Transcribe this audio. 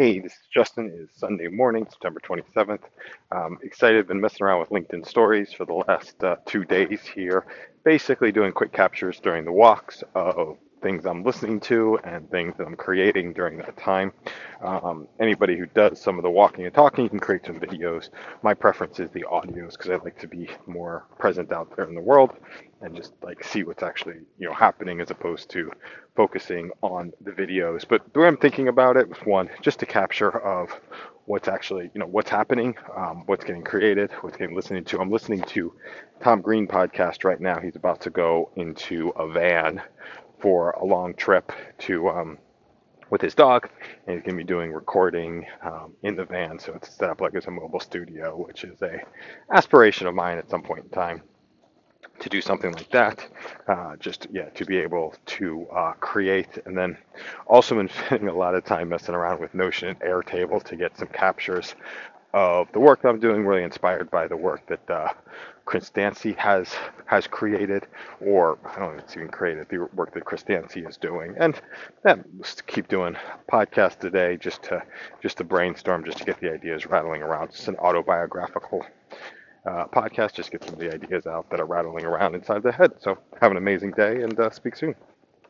Hey, this is Justin. It's Sunday morning, September 27th. Um, excited, been messing around with LinkedIn stories for the last uh, two days here, basically doing quick captures during the walks of things I'm listening to and things that I'm creating during that time. Um, anybody who does some of the walking and talking can create some videos. My preference is the audios because I like to be more present out there in the world and just like see what's actually you know happening as opposed to focusing on the videos. But the way I'm thinking about it was one, just a capture of what's actually you know what's happening, um, what's getting created, what's getting listened to. I'm listening to Tom Green podcast right now. He's about to go into a van for a long trip to um, with his dog, and he's going to be doing recording um, in the van. So it's set up like as a mobile studio, which is a aspiration of mine at some point in time to do something like that. Uh, just yeah, to be able to uh, create, and then also been spending a lot of time messing around with Notion and Airtable to get some captures of the work that I'm doing. Really inspired by the work that uh, Chris Dancy has has created, or I don't know if it's even created, the work that Chris Dancy is doing, and then keep doing podcast today, just to just to brainstorm, just to get the ideas rattling around. It's an autobiographical uh, podcast, just get some of the ideas out that are rattling around inside the head. So have an amazing day, and uh, speak soon.